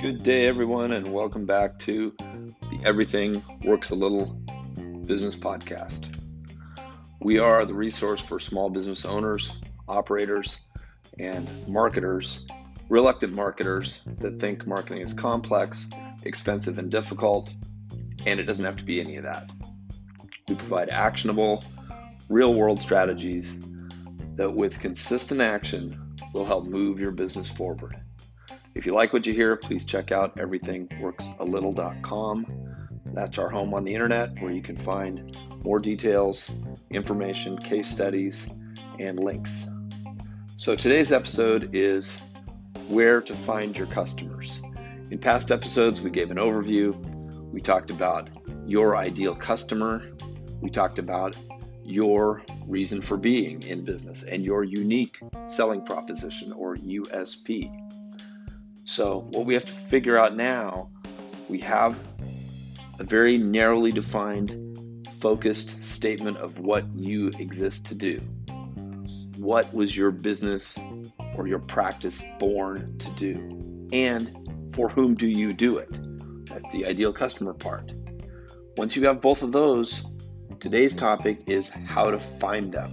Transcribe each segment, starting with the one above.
Good day, everyone, and welcome back to the Everything Works a Little Business Podcast. We are the resource for small business owners, operators, and marketers, reluctant marketers that think marketing is complex, expensive, and difficult, and it doesn't have to be any of that. We provide actionable, real world strategies that, with consistent action, will help move your business forward. If you like what you hear, please check out everythingworksalittle.com. That's our home on the internet where you can find more details, information, case studies, and links. So today's episode is where to find your customers. In past episodes, we gave an overview. We talked about your ideal customer. We talked about your reason for being in business and your unique selling proposition or USP. So, what we have to figure out now, we have a very narrowly defined, focused statement of what you exist to do. What was your business or your practice born to do? And for whom do you do it? That's the ideal customer part. Once you have both of those, today's topic is how to find them.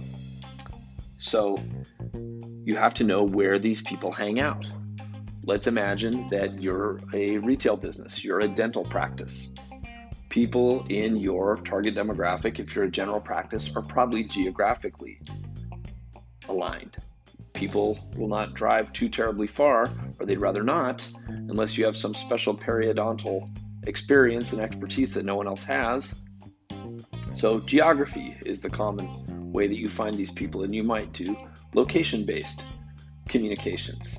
So, you have to know where these people hang out. Let's imagine that you're a retail business, you're a dental practice. People in your target demographic, if you're a general practice, are probably geographically aligned. People will not drive too terribly far, or they'd rather not, unless you have some special periodontal experience and expertise that no one else has. So, geography is the common way that you find these people, and you might do location based communications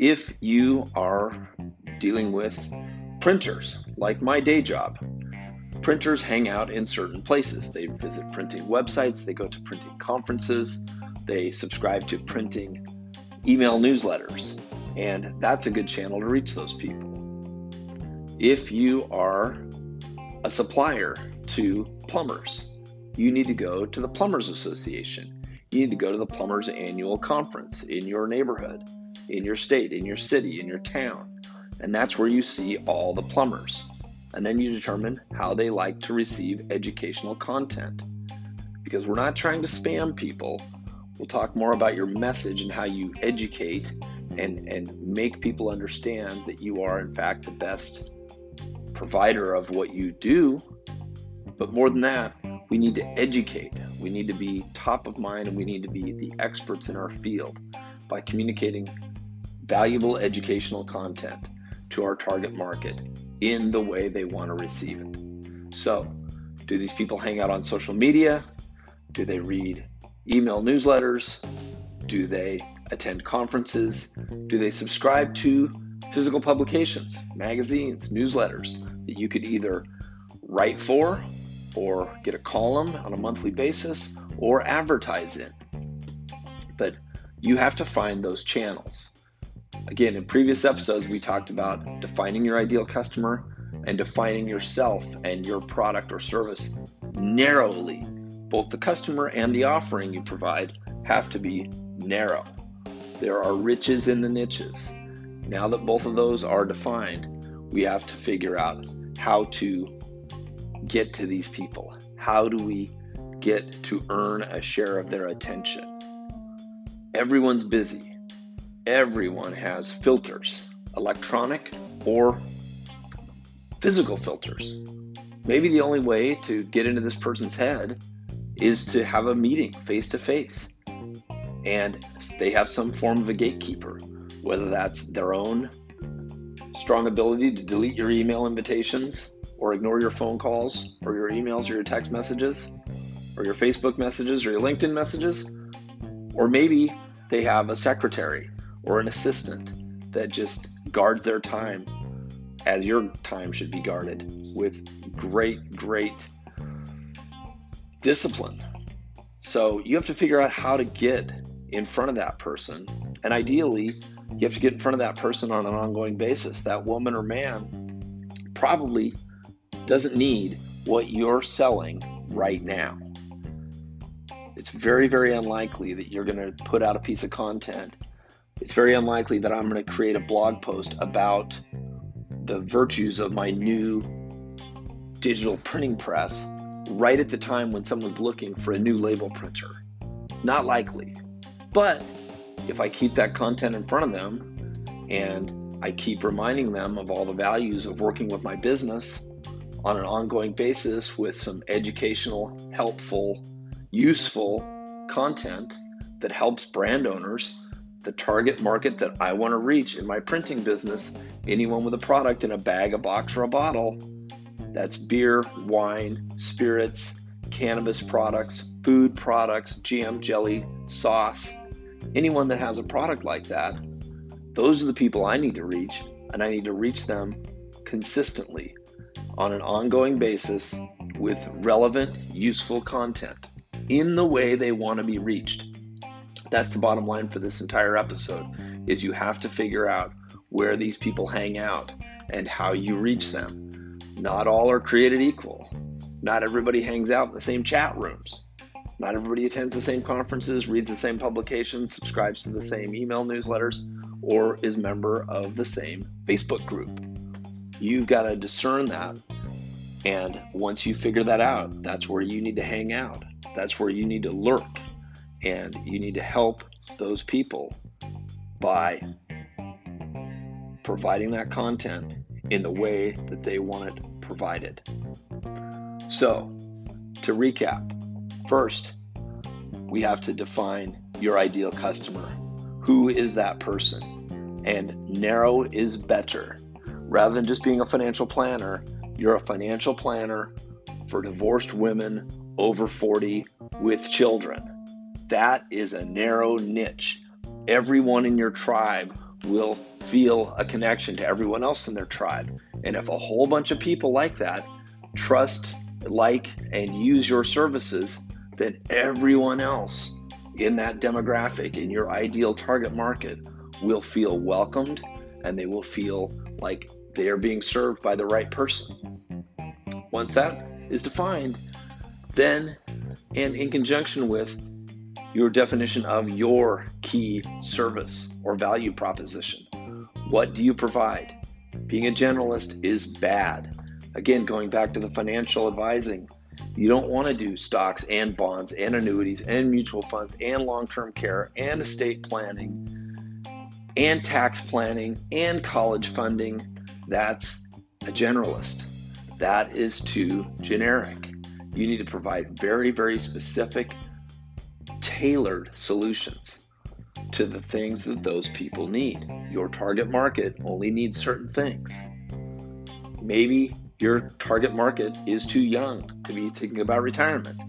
if you are dealing with printers, like my day job, printers hang out in certain places. They visit printing websites, they go to printing conferences, they subscribe to printing email newsletters, and that's a good channel to reach those people. If you are a supplier to plumbers, you need to go to the Plumbers Association. You need to go to the Plumbers Annual Conference in your neighborhood in your state, in your city, in your town. And that's where you see all the plumbers. And then you determine how they like to receive educational content. Because we're not trying to spam people. We'll talk more about your message and how you educate and, and make people understand that you are, in fact, the best provider of what you do. But more than that, we need to educate. We need to be top of mind and we need to be the experts in our field by communicating valuable educational content to our target market in the way they want to receive it. So, do these people hang out on social media? Do they read email newsletters? Do they attend conferences? Do they subscribe to physical publications, magazines, newsletters that you could either write for or get a column on a monthly basis or advertise in? But you have to find those channels. Again, in previous episodes, we talked about defining your ideal customer and defining yourself and your product or service narrowly. Both the customer and the offering you provide have to be narrow. There are riches in the niches. Now that both of those are defined, we have to figure out how to get to these people. How do we get to earn a share of their attention? Everyone's busy everyone has filters, electronic or physical filters. Maybe the only way to get into this person's head is to have a meeting face to face. And they have some form of a gatekeeper, whether that's their own strong ability to delete your email invitations or ignore your phone calls or your emails or your text messages or your Facebook messages or your LinkedIn messages. Or maybe they have a secretary or an assistant that just guards their time as your time should be guarded with great, great discipline. So you have to figure out how to get in front of that person. And ideally, you have to get in front of that person on an ongoing basis. That woman or man probably doesn't need what you're selling right now. it's very, very unlikely that you're going to put out a piece of content. It's very unlikely that I'm going to create a blog post about the virtues of my new digital printing press right at the time when someone's looking for a new label printer. Not likely. But if I keep that content in front of them and I keep reminding them of all the values of working with my business on an ongoing basis with some educational, helpful, useful content that helps brand owners, the target market that I want to reach in my printing business, anyone with a product in a bag, a box, or a bottle. That's beer, wine, spirits, cannabis products, food products, jam, jelly, sauce. Anyone that has a product like that, those are the people I need to reach, and I need to reach them consistently on an ongoing basis with relevant, useful content in the way they want to be reached. That's the bottom line for this entire episode is you have to figure out where these people hang out and how you reach them. Not all are created equal. Not everybody hangs out in the same chat rooms. Not everybody attends the same conferences, reads the same publications, subscribes to the same email newsletters, or is member of the same Facebook group. You've got to discern that. And once you figure that out, that's where you need to hang out. That's where you need to lurk. And you need to help those people by providing that content in the way that they want it provided. So, to recap, first, we have to define your ideal customer. Who is that person? And narrow is better. Rather than just being a financial planner, you're a financial planner for divorced women over 40 with children. That is a narrow niche. Everyone in your tribe will feel a connection to everyone else in their tribe. And if a whole bunch of people like that trust, like, and use your services, then everyone else in that demographic, in your ideal target market, will feel welcomed and they will feel like they are being served by the right person. Once that is defined, then, and in conjunction with your definition of your key service or value proposition, what do you provide? Being a generalist is bad. Again, going back to the financial advising, you don't want to do stocks and bonds and annuities and mutual funds and long term care and estate planning and tax planning and college funding that's a generalist. That is too generic. You need to provide very, very specific, tailored solutions to the things that those people need. Your target market only needs certain things. Maybe your target market is too young to be thinking about retirement.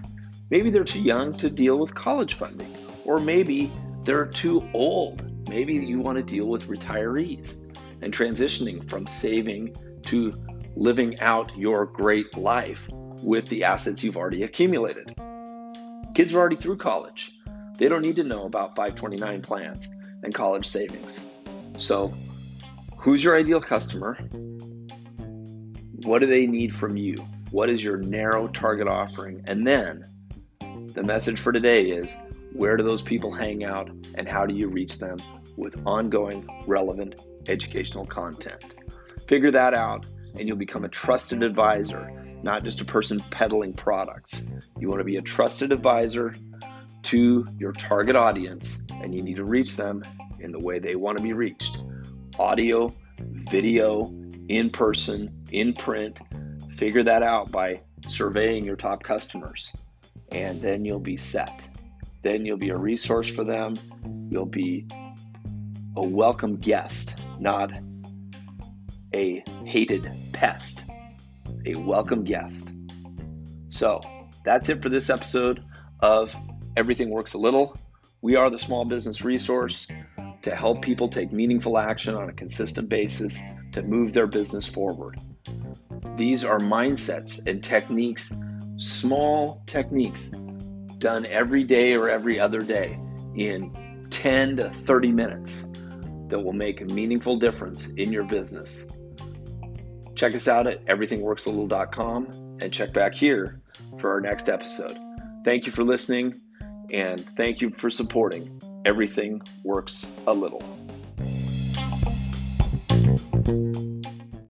Maybe they're too young to deal with college funding, or maybe they're too old. Maybe you want to deal with retirees and transitioning from saving to living out your great life with the assets you've already accumulated. Kids are already through college. They don't need to know about 529 plans and college savings. So, who's your ideal customer? What do they need from you? What is your narrow target offering? And then the message for today is where do those people hang out and how do you reach them with ongoing relevant educational content. Figure that out, and you'll become a trusted advisor, not just a person peddling products. You want to be a trusted advisor to your target audience, and you need to reach them in the way they want to be reached audio, video, in person, in print. Figure that out by surveying your top customers, and then you'll be set. Then you'll be a resource for them. You'll be a welcome guest not a hated pest, a welcome guest. So that's it for this episode of Everything Works a Little. We are the small business resource to help people take meaningful action on a consistent basis to move their business forward. These are mindsets and techniques, small techniques done every day or every other day in 10 to 30 minutes that will make a meaningful difference in your business. Check us out at everythingworkslittle.com and check back here for our next episode. Thank you for listening, And thank you for supporting Everything Works a Little.